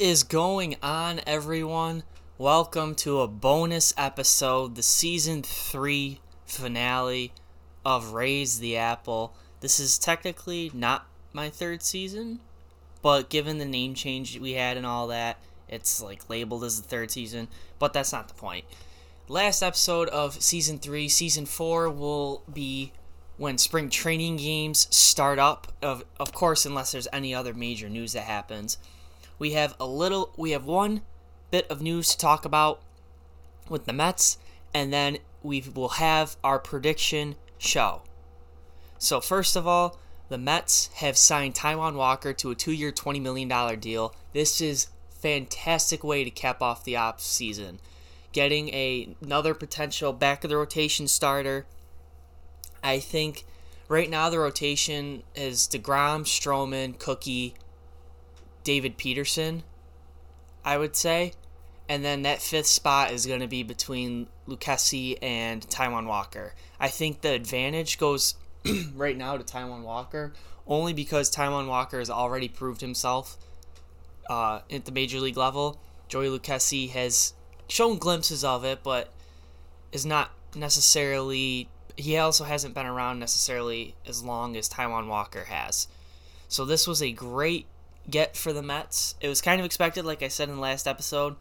What is going on, everyone? Welcome to a bonus episode, the season three finale of Raise the Apple. This is technically not my third season, but given the name change we had and all that, it's like labeled as the third season, but that's not the point. Last episode of season three, season four will be when spring training games start up. Of of course, unless there's any other major news that happens, we have a little. We have one bit of news to talk about with the Mets, and then we will have our prediction show. So first of all, the Mets have signed Taijuan Walker to a two-year, twenty million dollar deal. This is fantastic way to cap off the off season. Getting a, another potential back of the rotation starter I think right now the rotation is DeGrom, Stroman, Cookie, David Peterson, I would say. And then that fifth spot is going to be between Lucchesi and Taijuan Walker. I think the advantage goes right now to Taijuan Walker only because Taijuan Walker has already proved himself uh, at the major league level. Joey Lucchesi has shown glimpses of it, but is not necessarily he also hasn't been around necessarily as long as Taijuan Walker has. So this was a great get for the Mets. It was kind of expected, like I said in the last episode.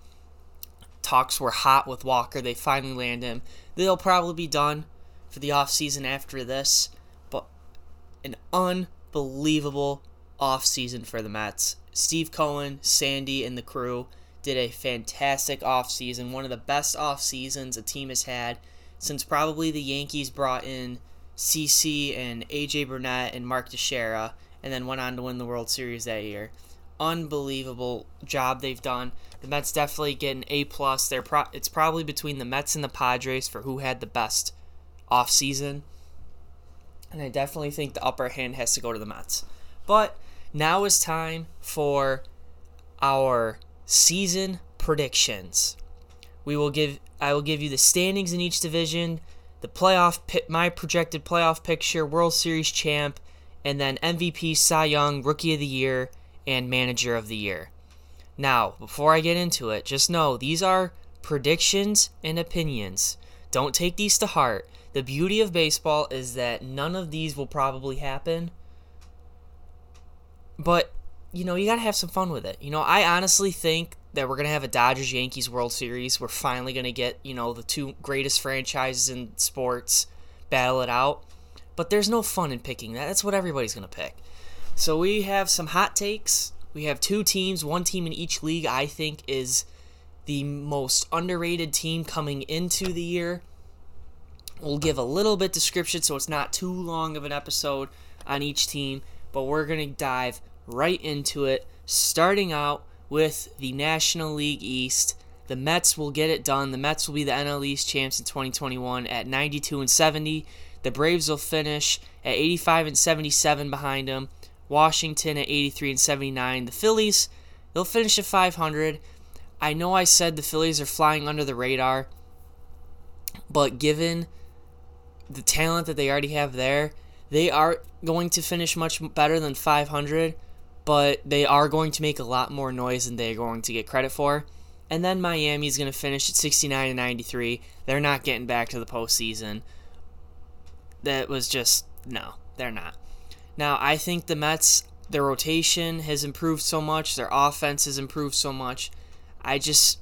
Talks were hot with Walker. They finally land him. They'll probably be done for the offseason after this. But an unbelievable offseason for the Mets. Steve Cohen, Sandy, and the crew did a fantastic offseason. One of the best off seasons a team has had since probably the Yankees brought in CC and AJ Burnett and Mark Teixeira and then went on to win the World Series that year. Unbelievable job they've done. The Mets definitely get an A plus. They're pro- it's probably between the Mets and the Padres for who had the best off season. And I definitely think the upper hand has to go to the Mets. But now is time for our season predictions. We will give I will give you the standings in each division, the playoff my projected playoff picture, World Series champ, and then MVP, Cy Young, Rookie of the Year, and Manager of the Year. Now, before I get into it, just know these are predictions and opinions. Don't take these to heart. The beauty of baseball is that none of these will probably happen. But, you know, you got to have some fun with it. You know, I honestly think that we're going to have a Dodgers Yankees World Series. We're finally going to get, you know, the two greatest franchises in sports battle it out. But there's no fun in picking that. That's what everybody's going to pick. So we have some hot takes. We have two teams, one team in each league I think is the most underrated team coming into the year. We'll give a little bit description so it's not too long of an episode on each team, but we're going to dive right into it starting out with the National League East. The Mets will get it done. The Mets will be the NL East champs in 2021 at 92 and 70. The Braves will finish at 85 and 77 behind them. Washington at 83 and 79. The Phillies, they'll finish at 500. I know I said the Phillies are flying under the radar, but given the talent that they already have there, they are going to finish much better than 500 but they are going to make a lot more noise than they're going to get credit for. And then Miami's going to finish at 69 and 93. They're not getting back to the postseason. That was just no, they're not. Now I think the Mets, their rotation has improved so much, their offense has improved so much. I just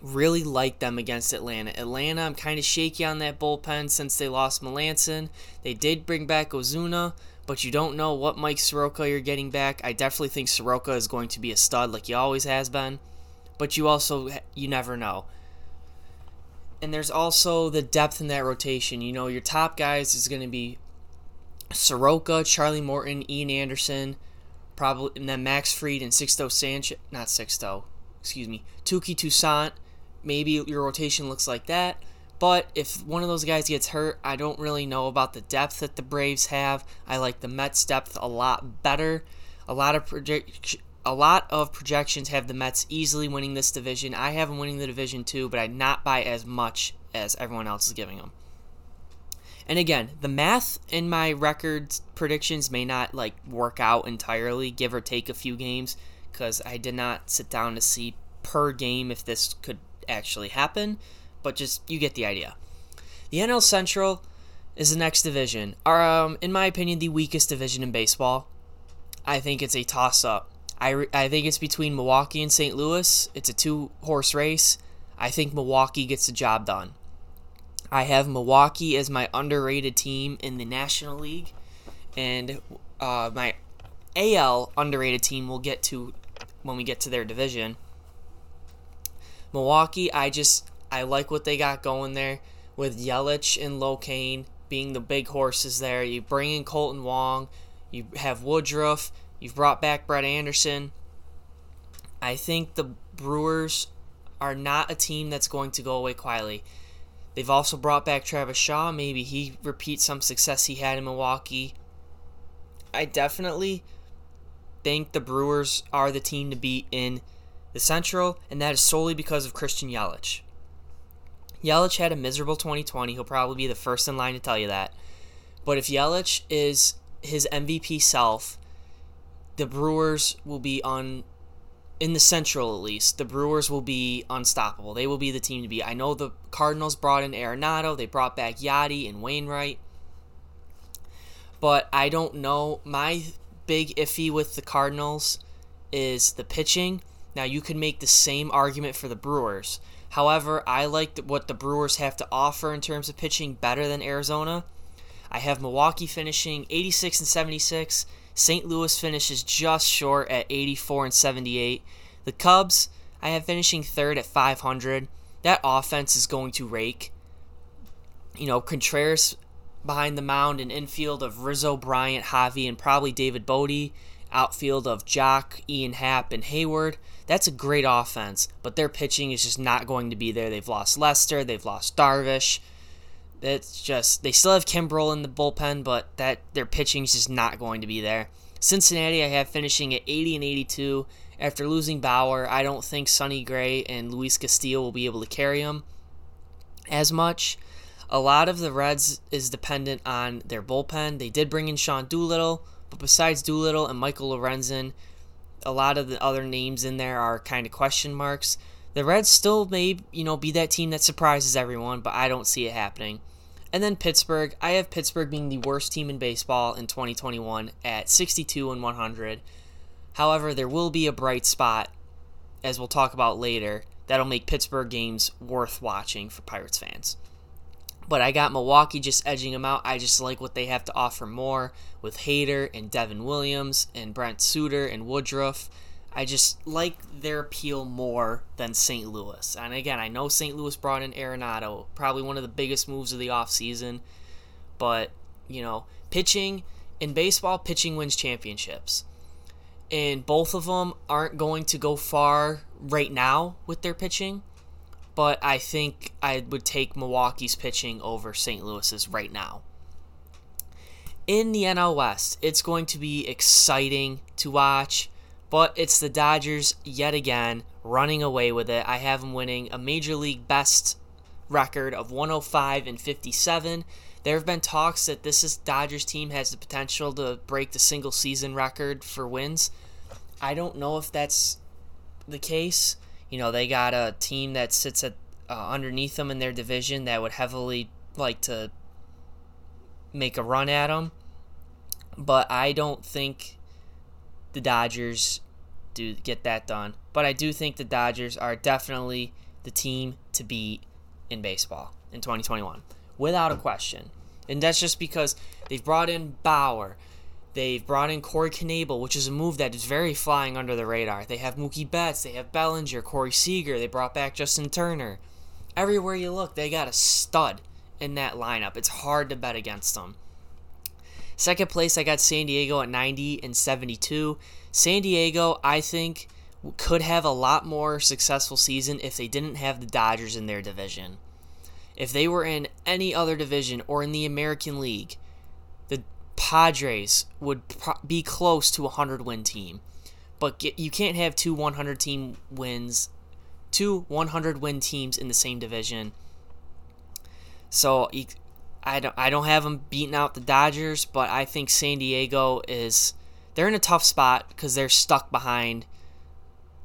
really like them against Atlanta. Atlanta, I'm kind of shaky on that bullpen since they lost Melancon. They did bring back Ozuna, but you don't know what Mike Soroka you're getting back. I definitely think Soroka is going to be a stud like he always has been, but you also you never know. And there's also the depth in that rotation. You know, your top guys is going to be Soroka, Charlie Morton, Ian Anderson, probably and then Max Fried and Sixto Sanchez, not Sixto, excuse me, Touki Toussaint. Maybe your rotation looks like that. But if one of those guys gets hurt, I don't really know about the depth that the Braves have. I like the Mets' depth a lot better. A lot of project, a lot of projections have the Mets easily winning this division. I have them winning the division too, but I not by as much as everyone else is giving them. And again, the math in my records predictions may not like work out entirely, give or take a few games, because I did not sit down to see per game if this could actually happen, but just you get the idea. The NL Central is the next division. Um, in my opinion, the weakest division in baseball. I think it's a toss up. I, re- I think it's between Milwaukee and St. Louis. It's a two horse race. I think Milwaukee gets the job done. I have Milwaukee as my underrated team in the National League, and uh, my AL underrated team will get to when we get to their division. Milwaukee, I just I like what they got going there with Yelich and Locane being the big horses there. You bring in Kolten Wong, you have Woodruff, you've brought back Brett Anderson. I think the Brewers are not a team that's going to go away quietly. They've also brought back Travis Shaw. Maybe he repeats some success he had in Milwaukee. I definitely think the Brewers are the team to beat in the Central, and that is solely because of Christian Yelich. Yelich had a miserable 2020. He'll probably be the first in line to tell you that. But if Yelich is his MVP self, the Brewers will be on in the Central at least. The Brewers will be unstoppable. They will be the team to be. I know the Cardinals brought in Arenado. They brought back Yadi and Wainwright. But I don't know. My big iffy with the Cardinals is the pitching. Now you could make the same argument for the Brewers. However, I like what the Brewers have to offer in terms of pitching better than Arizona. I have Milwaukee finishing 86 and 76. St. Louis finishes just short at 84 and 78. The Cubs, I have finishing third at 500. That offense is going to rake. You know, Contreras behind the mound and infield of Rizzo, Bryant, Javi, and probably David Bote. Outfield of Joc, Ian Happ, and Heyward. That's a great offense, but their pitching is just not going to be there. They've lost Lester, they've lost Darvish. It's just they still have Kimbrel in the bullpen, but that their pitching is just not going to be there. Cincinnati, I have finishing at 80 and 82 after losing Bauer. I don't think Sonny Gray and Luis Castillo will be able to carry them as much. A lot of the Reds is dependent on their bullpen. They did bring in Sean Doolittle, but besides Doolittle and Michael Lorenzen, a lot of the other names in there are kind of question marks. The Reds still may, you know, be that team that surprises everyone, but I don't see it happening. And then Pittsburgh, I have Pittsburgh being the worst team in baseball in 2021 at 62 and 100. However, there will be a bright spot as we'll talk about later that'll make Pittsburgh games worth watching for Pirates fans. But I got Milwaukee just edging them out. I just like what they have to offer more with Hader and Devin Williams and Brent Suter and Woodruff. I just like their appeal more than St. Louis. And again, I know St. Louis brought in Arenado, probably one of the biggest moves of the offseason. But, you know, pitching in baseball, pitching wins championships. And both of them aren't going to go far right now with their pitching but I think I would take Milwaukee's pitching over St. Louis's right now. In the NL West, it's going to be exciting to watch, but it's the Dodgers yet again running away with it. I have them winning a major league best record of 105 and 57. There have been talks that this is Dodgers team has the potential to break the single season record for wins. I don't know if that's the case. You know, they got a team that sits at uh, underneath them in their division that would heavily like to make a run at them. But I don't think the Dodgers do get that done. But I do think the Dodgers are definitely the team to beat in baseball in 2021, without a question. And that's just because they've brought in Bauer. They've brought in Corey Knebel, which is a move that is very flying under the radar. They have Mookie Betts, they have Bellinger, Corey Seager, they brought back Justin Turner. Everywhere you look, they got a stud in that lineup. It's hard to bet against them. Second place, I got San Diego at 90 and 72. San Diego, I think, could have a lot more successful season if they didn't have the Dodgers in their division. If they were in any other division or in the American League, the Padres would pro- be close to a 100 win team. But get, you can't have two 100 team wins, two 100 win teams in the same division. So I don't I don't have them beating out the Dodgers, but I think San Diego is they're in a tough spot because they're stuck behind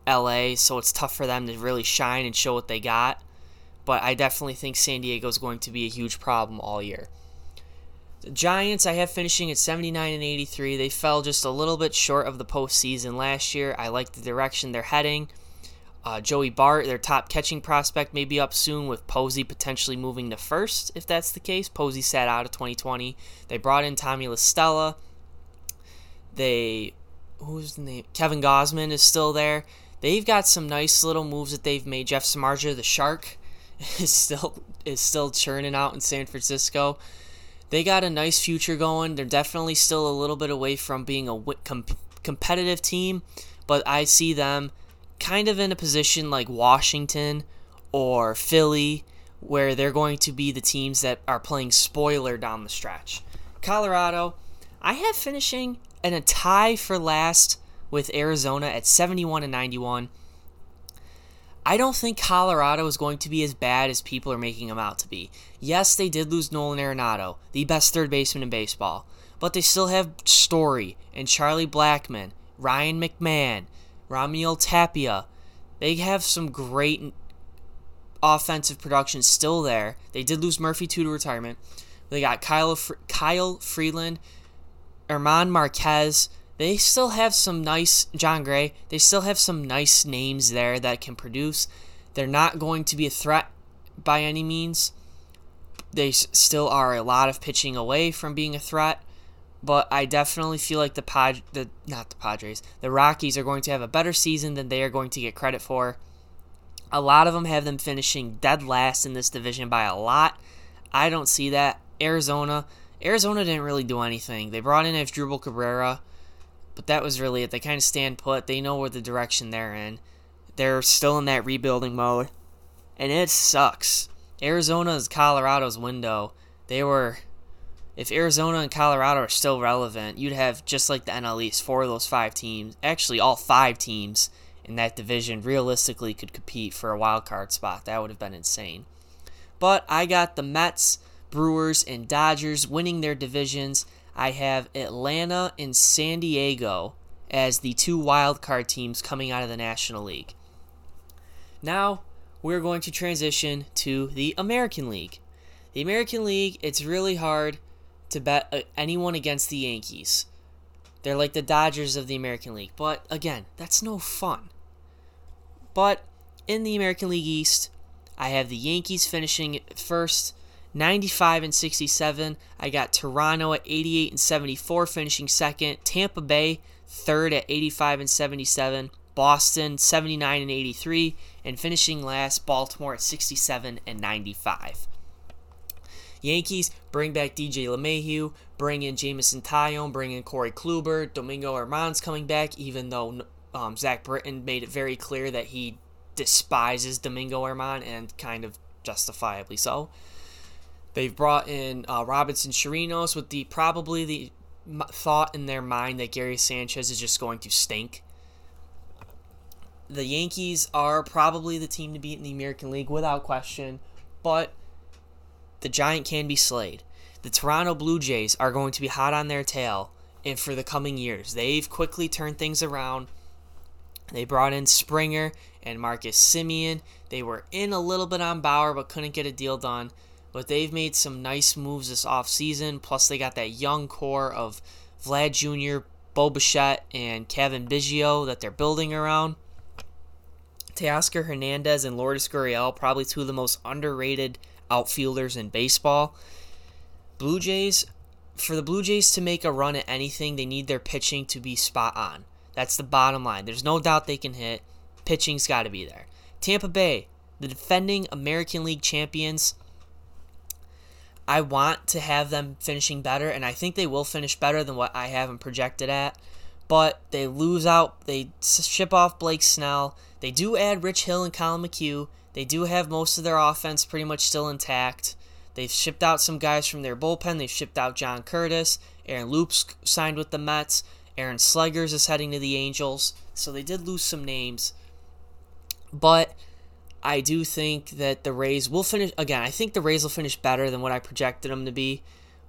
LA, so it's tough for them to really shine and show what they got. But I definitely think San Diego is going to be a huge problem all year. The Giants, I have finishing at 79 and 83. They fell just a little bit short of the postseason last year. I like the direction they're heading. Uh, Joey Bart, their top catching prospect, may be up soon with Posey potentially moving to first, if that's the case. Posey sat out of 2020. They brought in Tommy La Stella. They, who's the name? Kevin Gausman is still there. They've got some nice little moves that they've made. Jeff Samardzija, the Shark, is still is still churning out in San Francisco they got a nice future going. They're definitely still a little bit away from being a com- competitive team, but I see them kind of in a position like Washington or Philly where they're going to be the teams that are playing spoiler down the stretch. Colorado, I have finishing in a tie for last with Arizona at 71 and 91. I don't think Colorado is going to be as bad as people are making them out to be. Yes, they did lose Nolan Arenado, the best third baseman in baseball, but they still have Story and Charlie Blackmon, Ryan McMahon, Raimel Tapia. They have some great offensive production still there. They did lose Murphy too to retirement. They got Kyle Kyle Freeland, German Marquez, they still have some nice Jon Gray. They still have some nice names there that can produce. They're not going to be a threat by any means. They still are a lot of pitching away from being a threat, but I definitely feel like the Pod, the not the Padres, the Rockies are going to have a better season than they are going to get credit for. A lot of them have them finishing dead last in this division by a lot. I don't see that. Arizona, Arizona didn't really do anything. They brought in Asdrubal Cabrera but that was really it. They kind of stand put. They know where the direction they're in. They're still in that rebuilding mode. And it sucks. Arizona's Colorado's window. They were if Arizona and Colorado are still relevant, you'd have just like the NL East, four of those five teams, actually all five teams in that division realistically could compete for a wild card spot. That would have been insane. But I got the Mets, Brewers, and Dodgers winning their divisions. I have Atlanta and San Diego as the two wild card teams coming out of the National League. Now, we're going to transition to the American League. The American League, it's really hard to bet uh, anyone against the Yankees. They're like the Dodgers of the American League. But again, that's no fun. But in the American League East, I have the Yankees finishing first 95 and 67. I got Toronto at 88 and 74, finishing second. Tampa Bay third at 85 and 77. Boston 79 and 83, and finishing last, Baltimore at 67 and 95. Yankees bring back DJ LeMahieu, bring in Jameson Taillon, bring in Corey Kluber. Domingo German's coming back, even though um, Zack Britton made it very clear that he despises Domingo German, and kind of justifiably so. They've brought in uh, Robinson Chirinos with the probably the thought in their mind that Gary Sanchez is just going to stink. The Yankees are probably the team to beat in the American League without question, but the Giant can be slayed. The Toronto Blue Jays are going to be hot on their tail and for the coming years. They've quickly turned things around. They brought in Springer and Marcus Semien. They were in a little bit on Bauer but couldn't get a deal done but they've made some nice moves this offseason. Plus, they got that young core of Vlad Jr., Bo and Cavan Biggio that they're building around. Teoscar Hernandez and Lourdes Gurriel, probably two of the most underrated outfielders in baseball. Blue Jays, for the Blue Jays to make a run at anything, they need their pitching to be spot on. That's the bottom line. There's no doubt they can hit. Pitching's got to be there. Tampa Bay, the defending American League champions, I want to have them finishing better, and I think they will finish better than what I have them projected at. But they lose out, they ship off Blake Snell. They do add Rich Hill and Collin McHugh. They do have most of their offense pretty much still intact. They've shipped out some guys from their bullpen. They've shipped out John Curtiss. Aaron Loup's signed with the Mets. Aaron Slegers is heading to the Angels. So they did lose some names. But I do think that the Rays will finish again. I think the Rays will finish better than what I projected them to be,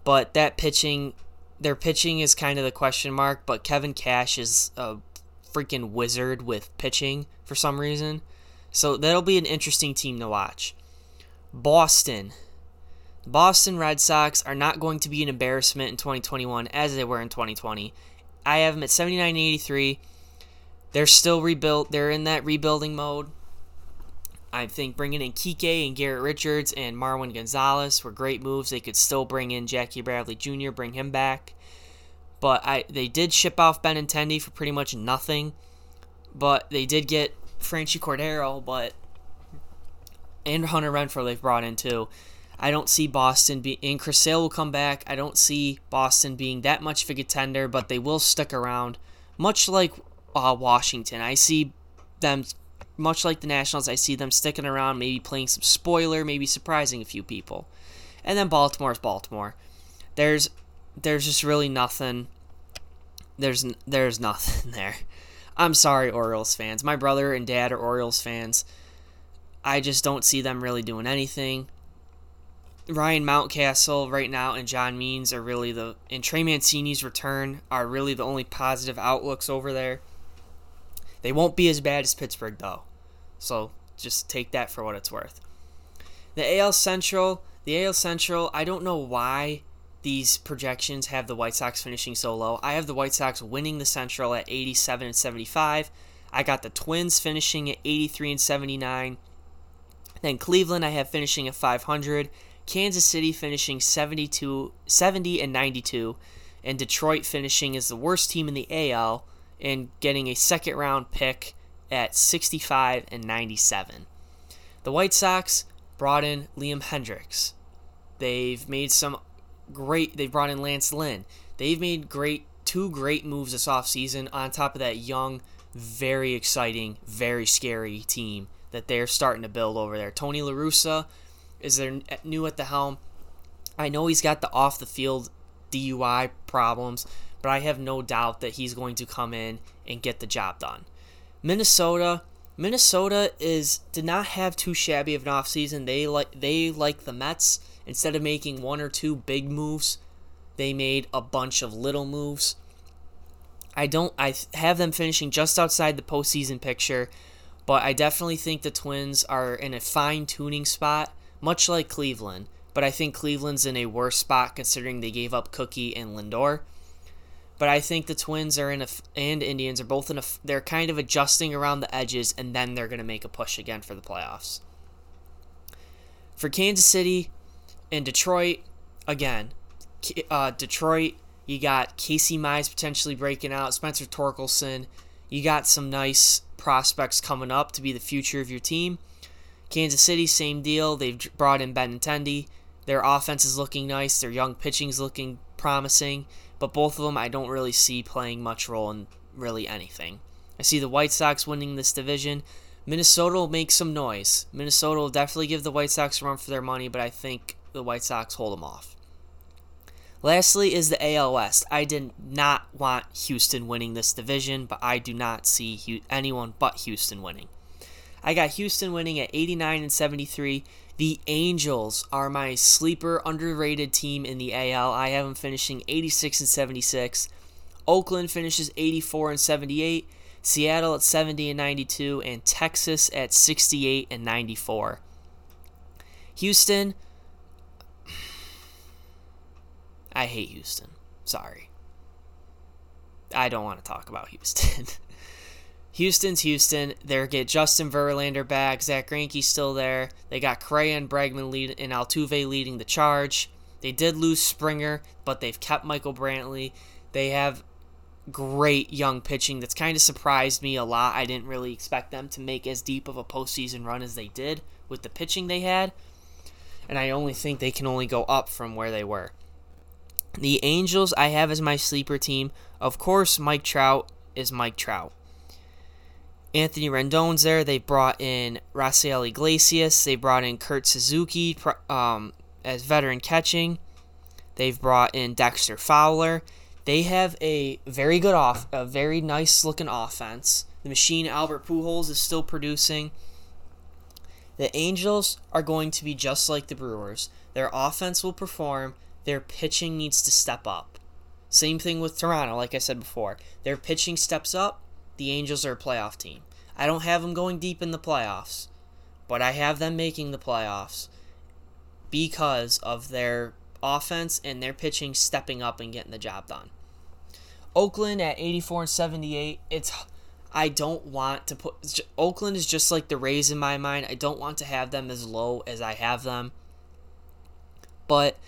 but that pitching, their pitching is kind of the question mark. But Kevin Cash is a freaking wizard with pitching for some reason. So that'll be an interesting team to watch. Boston. Boston Red Sox are not going to be an embarrassment in 2021 as they were in 2020. I have them at 79 83. They're still rebuilt. They're in that rebuilding mode. I think bringing in Kike and Garrett Richards and Marwin Gonzalez were great moves. They could still bring in Jackie Bradley Jr., bring him back. But I they did ship off Benintendi for pretty much nothing. But they did get Franchy Cordero, but and Hunter Renfroe they've brought in too. I don't see Boston being and Chris Sale will come back. I don't see Boston being that much of a contender, but they will stick around, much like uh, Washington. I see them much like the Nationals, I see them sticking around, maybe playing some spoiler, maybe surprising a few people. And then Baltimore is Baltimore. There's there's just really nothing there's there's nothing there. I'm sorry Orioles fans. My brother and dad are Orioles fans. I just don't see them really doing anything. Ryan Mountcastle right now and John Means are really the and Trey Mancini's return are really the only positive outlooks over there. They won't be as bad as Pittsburgh though. So just take that for what it's worth. The AL Central, the AL Central, I don't know why these projections have the White Sox finishing so low. I have the White Sox winning the Central at 87 and 75. I got the Twins finishing at 83 and 79. Then Cleveland I have finishing at 500. Kansas City finishing 72 70 and 92 and Detroit finishing as the worst team in the AL and getting a second round pick at 65 and 97. The White Sox brought in Liam Hendriks. They've made some great they've brought in Lance Lynn. They've made great two great moves this offseason on top of that young, very exciting, very scary team that they're starting to build over there. Tony La Russa is there new at the helm. I know he's got the off the field DUI problems, but I have no doubt that he's going to come in and get the job done. Minnesota, Minnesota is did not have too shabby of an offseason. They like they like the Mets. Instead of making one or two big moves, they made a bunch of little moves. I don't I have them finishing just outside the postseason picture, but I definitely think the Twins are in a fine tuning spot, much like Cleveland. But I think Cleveland's in a worse spot considering they gave up Cookie and Lindor. But I think the Twins are in a and Indians are both in a they're kind of adjusting around the edges and then they're going to make a push again for the playoffs. For Kansas City and Detroit, again, uh, Detroit, you got Casey Mize potentially breaking out, Spencer Torkelson. You got some nice prospects coming up to be the future of your team. Kansas City, same deal. They've brought in Ben Benintendi. Their offense is looking nice. Their young pitching is looking promising but both of them I don't really see playing much role in really anything. I see the White Sox winning this division. Minnesota will make some noise. Minnesota will definitely give the White Sox a run for their money, but I think the White Sox hold them off. Lastly is the AL West. I did not want Houston winning this division, but I do not see anyone but Houston winning. I got Houston winning at 89 and 73. The Angels are my sleeper underrated team in the AL. I have them finishing 86 and 76. Oakland finishes 84 and 78. Seattle at 70 and 92 and Texas at 68 and 94. Houston I hate Houston. Sorry. I don't want to talk about Houston. Houston's Houston. They get Justin Verlander back. Zack Greinke's still there. They got Correa and Bregman lead, and Altuve leading the charge. They did lose Springer, but they've kept Michael Brantley. They have great young pitching that's kind of surprised me a lot. I didn't really expect them to make as deep of a postseason run as they did with the pitching they had. And I only think they can only go up from where they were. The Angels I have as my sleeper team. Of course, Mike Trout is Mike Trout. Anthony Rendon's there. They brought in Raisel Iglesias. They brought in Kurt Suzuki um, as veteran catching. They've brought in Dexter Fowler. They have a very good off, a very nice looking offense. The machine Albert Pujols is still producing. The Angels are going to be just like the Brewers. Their offense will perform. Their pitching needs to step up. Same thing with Toronto, like I said before. Their pitching steps up the Angels are a playoff team. I don't have them going deep in the playoffs, but I have them making the playoffs because of their offense and their pitching stepping up and getting the job done. Oakland at 84 and 78. It's I don't want to put Oakland is just like the Rays in my mind. I don't want to have them as low as I have them. But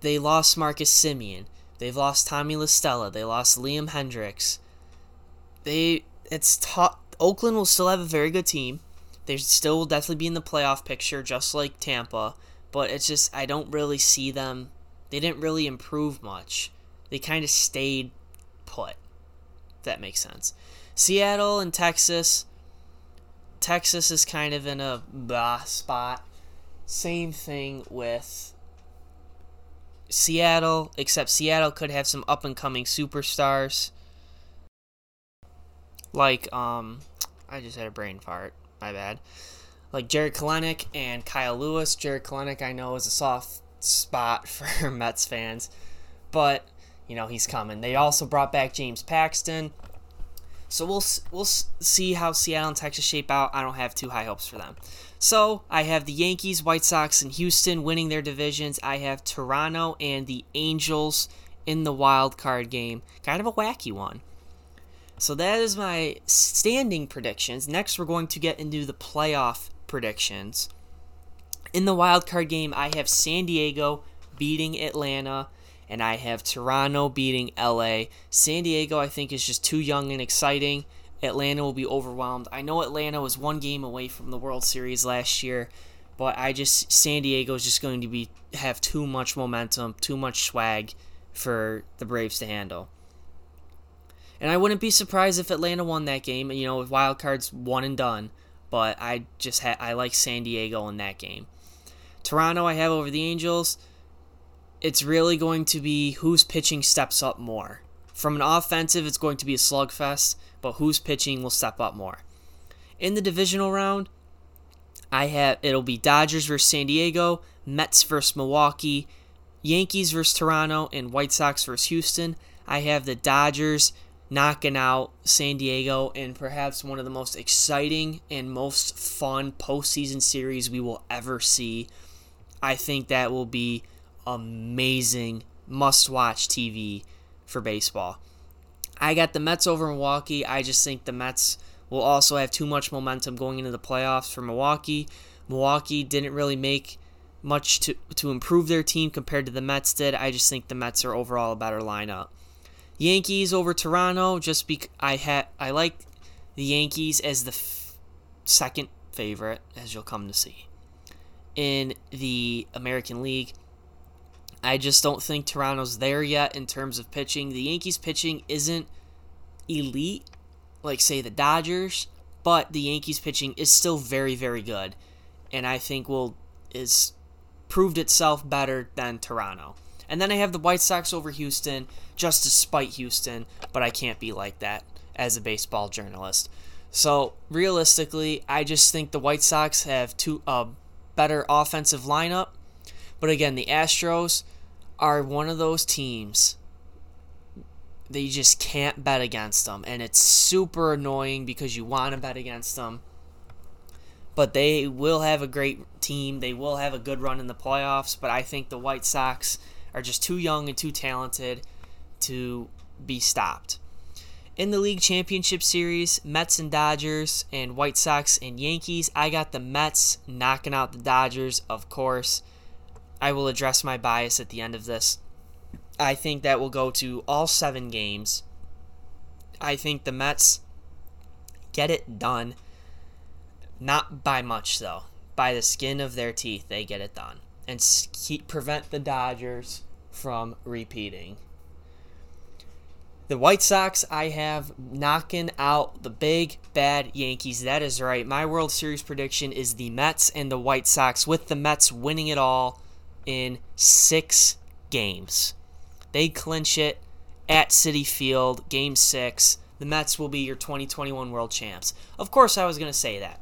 they lost Marcus Semien. They've lost Tommy La Stella. They lost Liam Hendriks. They it's tough. Oakland will still have a very good team. They still will definitely be in the playoff picture, just like Tampa. But it's just I don't really see them. They didn't really improve much. They kind of stayed put. That makes sense. Seattle and Texas. Texas is kind of in a blah spot. Same thing with Seattle, except Seattle could have some up and coming superstars. Like, um, I just had a brain fart. My bad. Like Jarred Kelenic and Kyle Lewis. Jarred Kelenic, I know, is a soft spot for Mets fans, but you know he's coming. They also brought back James Paxton. So we'll we'll see how Seattle and Texas shape out. I don't have too high hopes for them. So I have the Yankees, White Sox, and Houston winning their divisions. I have Toronto and the Angels in the wild card game. Kind of a wacky one. So that is my standing predictions. Next, we're going to get into the playoff predictions. In the wild card game, I have San Diego beating Atlanta and I have Toronto beating LA. San Diego, I think, is just too young and exciting. Atlanta will be overwhelmed. I know Atlanta was one game away from the World Series last year, but I just San Diego is just going to be have too much momentum, too much swag for the Braves to handle. And I wouldn't be surprised if Atlanta won that game. You know, with wild cards one and done. But I just ha- I like San Diego in that game. Toronto I have over the Angels it's really going to be whose pitching steps up more. From an offensive, it's going to be a slugfest, but whose pitching will step up more. In the divisional round, I have it'll be Dodgers versus San Diego, Mets versus Milwaukee, Yankees versus Toronto, and White Sox versus Houston. I have the Dodgers knocking out San Diego in perhaps one of the most exciting and most fun postseason series we will ever see. I think that will be amazing must watch TV for baseball. I got the Mets over Milwaukee. I just think the Mets will also have too much momentum going into the playoffs for Milwaukee. Milwaukee didn't really make much to, to improve their team compared to the Mets did. I just think the Mets are overall a better lineup. Yankees over Toronto. Just because I had I like the Yankees as the f- second favorite, as you'll come to see in the American League. I just don't think Toronto's there yet in terms of pitching. The Yankees pitching isn't elite, like say the Dodgers, but the Yankees pitching is still very, very good, and I think will is proved itself better than Toronto. And then I have the White Sox over Houston, just to spite Houston, but I can't be like that as a baseball journalist. So realistically, I just think the White Sox have two a uh, better offensive lineup but again, the Astros are one of those teams that you just can't bet against them. And it's super annoying because you want to bet against them. But they will have a great team. They will have a good run in the playoffs. But I think the White Sox are just too young and too talented to be stopped. In the league championship series, Mets and Dodgers, and White Sox and Yankees, I got the Mets knocking out the Dodgers, of course. I will address my bias at the end of this. I think that will go to all seven games. I think the Mets get it done. Not by much, though. By the skin of their teeth, they get it done. And keep, prevent the Dodgers from repeating. The White Sox, I have knocking out the big bad Yankees. That is right. My World Series prediction is the Mets and the White Sox, with the Mets winning it all in six games. They clinch it at Citi Field, game six. The Mets will be your 2021 World Champs. Of course, I was going to say that.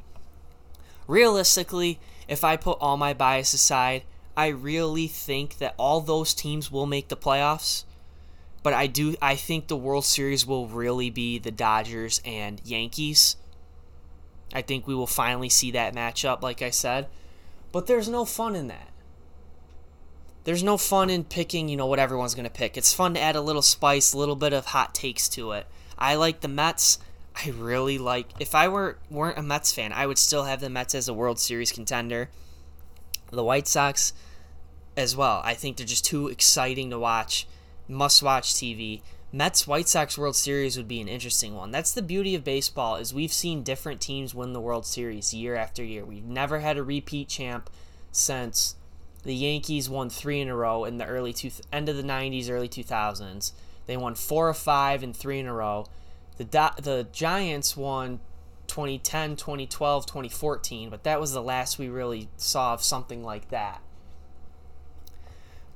Realistically, if I put all my bias aside, I really think that all those teams will make the playoffs. But I do I think the World Series will really be the Dodgers and Yankees. I think we will finally see that matchup, like I said. But there's no fun in that. There's no fun in picking, you know, what everyone's going to pick. It's fun to add a little spice, a little bit of hot takes to it. I like the Mets. I really like. If I were weren't a Mets fan, I would still have the Mets as a World Series contender. The White Sox, as well. I think they're just too exciting to watch. Must watch TV. Mets White Sox World Series would be an interesting one. That's the beauty of baseball is we've seen different teams win the World Series year after year. We've never had a repeat champ since the Yankees won 3 in a row in the early two, end of the 90s, early 2000s. They won 4 or 5 and 3 in a row. The the Giants won 2010, 2012, 2014, but that was the last we really saw of something like that.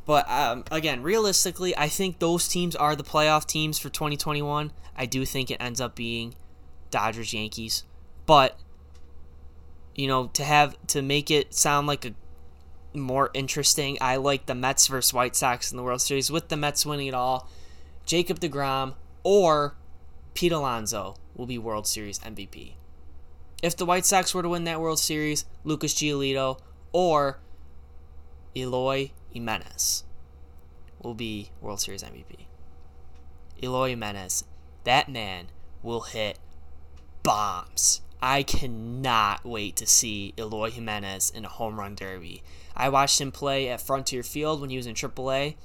But um, again, realistically, I think those teams are the playoff teams for 2021. I do think it ends up being Dodgers, Yankees. But you know, to have to make it sound like a more interesting, I like the Mets versus White Sox in the World Series with the Mets winning it all. Jacob DeGrom or Pete Alonso will be World Series MVP. If the White Sox were to win that World Series, Lucas Giolito or Eloy Jimenez will be World Series MVP. Eloy Jimenez, that man will hit bombs. I cannot wait to see Eloy Jimenez in a home run derby. I watched him play at Frontier Field when he was in AAA.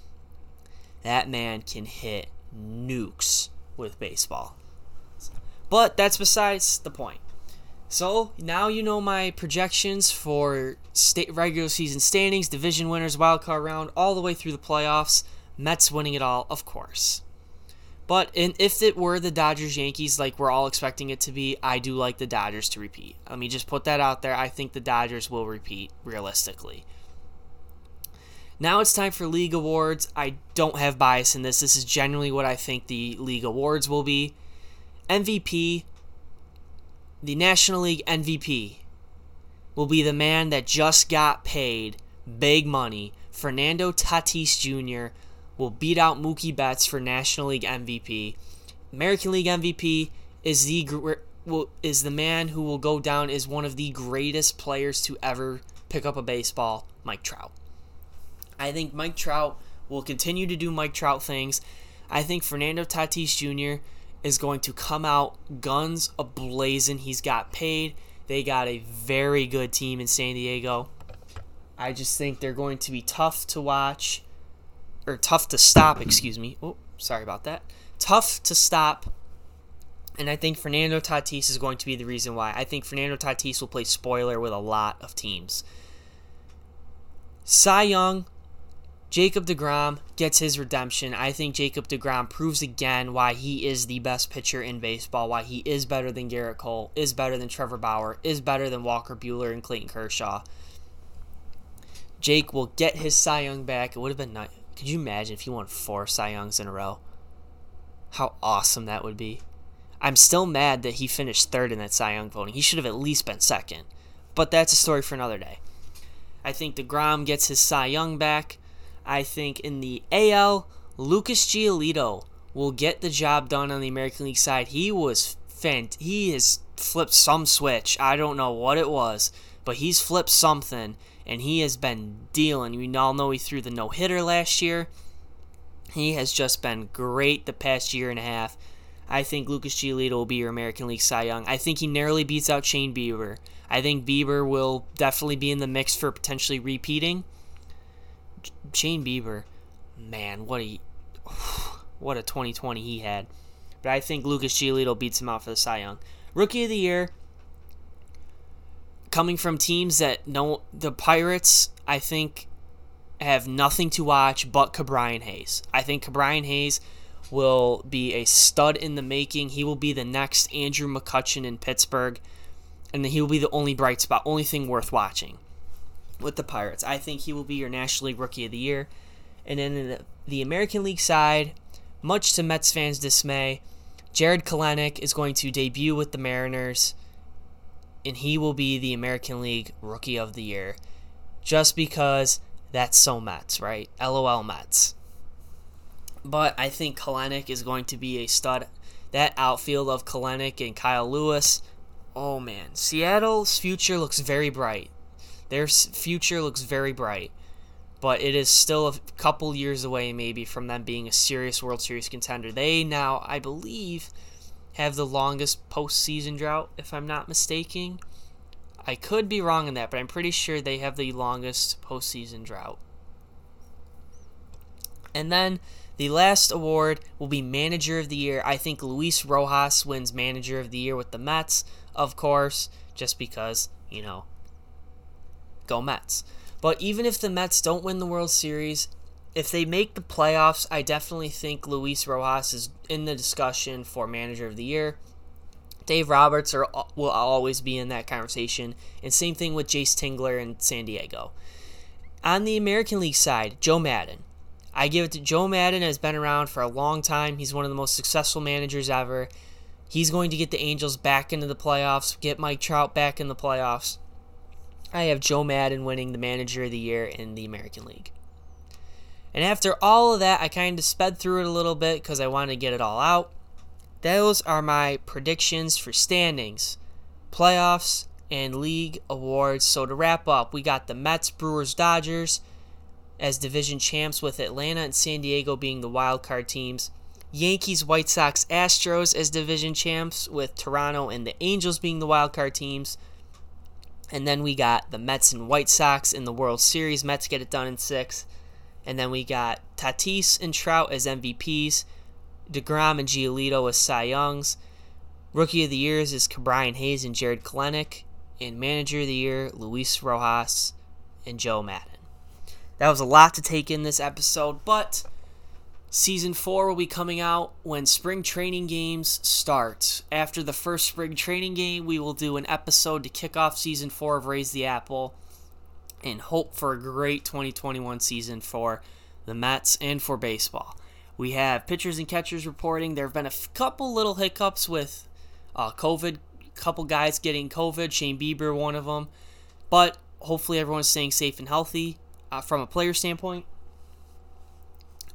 That man can hit nukes with baseball. But that's besides the point. So now you know my projections for state regular season standings, division winners, wild card round, all the way through the playoffs. Mets winning it all, of course. But in, if it were the Dodgers Yankees, like we're all expecting it to be, I do like the Dodgers to repeat. Let me just put that out there. I think the Dodgers will repeat realistically. Now it's time for league awards. I don't have bias in this. This is generally what I think the league awards will be. MVP, the National League MVP, will be the man that just got paid big money. Fernando Tatis Jr. will beat out Mookie Betts for National League MVP. American League MVP is the is the man who will go down as one of the greatest players to ever pick up a baseball, Mike Trout. I think Mike Trout will continue to do Mike Trout things. I think Fernando Tatis Jr. is going to come out guns ablazing. He's got paid. They got a very good team in San Diego. I just think they're going to be tough to watch or tough to stop, excuse me. Oh, sorry about that. Tough to stop. And I think Fernando Tatis is going to be the reason why. I think Fernando Tatis will play spoiler with a lot of teams. Cy Young, Jacob DeGrom gets his redemption. I think Jacob DeGrom proves again why he is the best pitcher in baseball, why he is better than Gerrit Cole, is better than Trevor Bauer, is better than Walker Buehler and Clayton Kershaw. Jake will get his Cy Young back. It would have been nice. Could you imagine if he won four Cy Youngs in a row? How awesome that would be. I'm still mad that he finished third in that Cy Young voting. He should have at least been second. But that's a story for another day. I think DeGrom gets his Cy Young back. I think in the AL, Lucas Giolito will get the job done on the American League side. He was fent. He has flipped some switch. I don't know what it was, but he's flipped something, and he has been dealing. We all know he threw the no hitter last year. He has just been great the past year and a half. I think Lucas Giolito will be your American League Cy Young. I think he narrowly beats out Shane Bieber. I think Bieber will definitely be in the mix for potentially repeating. Shane Bieber, man, what a what a 2020 he had. But I think Lucas Giolito beats him out for the Cy Young. Rookie of the Year, coming from teams that know the Pirates, I think have nothing to watch but Ke'Bryan Hayes. I think Ke'Bryan Hayes will be a stud in the making. He will be the next Andrew McCutchen in Pittsburgh, and he will be the only bright spot, only thing worth watching with the Pirates. I think he will be your National League Rookie of the Year. And then the, the American League side, much to Mets fans' dismay, Jarred Kelenic is going to debut with the Mariners, and he will be the American League Rookie of the Year. Just because that's so Mets, right? LOL Mets. But I think Kelenic is going to be a stud. That outfield of Kelenic and Kyle Lewis, oh man, Seattle's future looks very bright. Their future looks very bright, but it is still a couple years away, maybe, from them being a serious World Series contender. They now, I believe, have the longest postseason drought, if I'm not mistaken. I could be wrong in that, but I'm pretty sure they have the longest postseason drought. And then the last award will be Manager of the Year. I think Luis Rojas wins Manager of the Year with the Mets, of course, just because, you know, go Mets. But even if the Mets don't win the World Series, if they make the playoffs, I definitely think Luis Rojas is in the discussion for Manager of the Year. Dave Roberts are, will always be in that conversation, and same thing with Jayce Tingler in San Diego. On the American League side, Joe Maddon. I give it to Joe Maddon has been around for a long time. He's one of the most successful managers ever. He's going to get the Angels back into the playoffs, get Mike Trout back in the playoffs. I have Joe Maddon winning the Manager of the Year in the American League. And after all of that, I kind of sped through it a little bit because I wanted to get it all out. Those are my predictions for standings, playoffs, and league awards. So to wrap up, we got the Mets, Brewers, Dodgers as division champs, with Atlanta and San Diego being the wild card teams. Yankees, White Sox, Astros as division champs, with Toronto and the Angels being the wild card teams. And then we got the Mets and White Sox in the World Series. Mets get it done in six. And then we got Tatis and Trout as MVPs. DeGrom and Giolito as Cy Youngs. Rookie of the Years is Ke'Bryan Hayes and Jarred Kelenic. And Manager of the Year, Luis Rojas and Joe Maddon. That was a lot to take in this episode, but season four will be coming out when spring training games start. After the first spring training game, we will do an episode to kick off season four of Raise the Apple and hope for a great 2021 season for the Mets and for baseball. We have pitchers and catchers reporting. There have been a f- couple little hiccups with uh, COVID, a couple guys getting COVID, Shane Bieber, one of them. But hopefully, everyone's staying safe and healthy uh, from a player standpoint,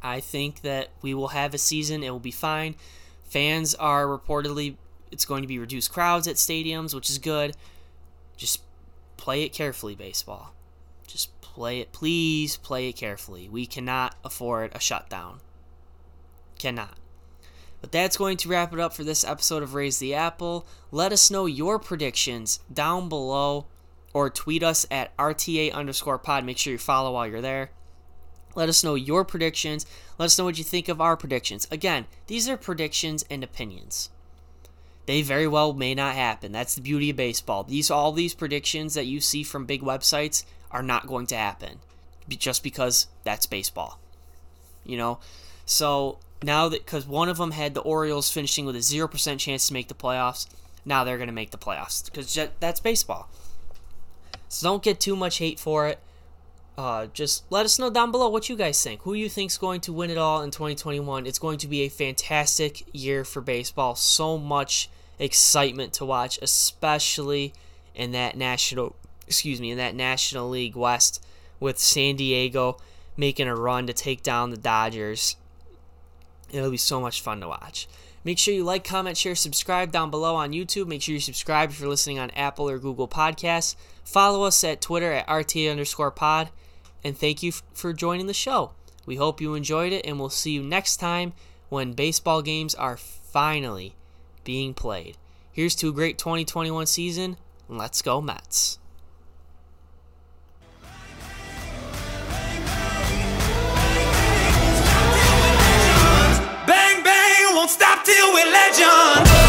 I think that we will have a season. It will be fine. Fans are reportedly, it's going to be reduced crowds at stadiums, which is good. Just play it carefully, baseball. Just play it, please play it carefully. We cannot afford a shutdown. Cannot. But that's going to wrap it up for this episode of Raise the Apple. Let us know your predictions down below or tweet us at RTA underscore pod. Make sure you follow while you're there. Let us know your predictions. Let us know what you think of our predictions. Again, these are predictions and opinions. They very well may not happen. That's the beauty of baseball. These all these predictions that you see from big websites are not going to happen just because that's baseball. You know? So, now that cuz one of them had the Orioles finishing with a 0% chance to make the playoffs, now they're going to make the playoffs cuz that's baseball. So don't get too much hate for it. Uh, just let us know down below what you guys think. Who you think's going to win it all in 2021? It's going to be a fantastic year for baseball. So much excitement to watch, especially in that national, excuse me, in that National League West with San Diego making a run to take down the Dodgers. It'll be so much fun to watch. Make sure you like, comment, share, subscribe down below on YouTube. Make sure you subscribe if you're listening on Apple or Google Podcasts. Follow us at Twitter at RT underscore pod and thank you f- for joining the show. We hope you enjoyed it, and we'll see you next time when baseball games are finally being played. Here's to a great 2021 season. Let's go, Mets. Bang, bang, won't stop till we're legends.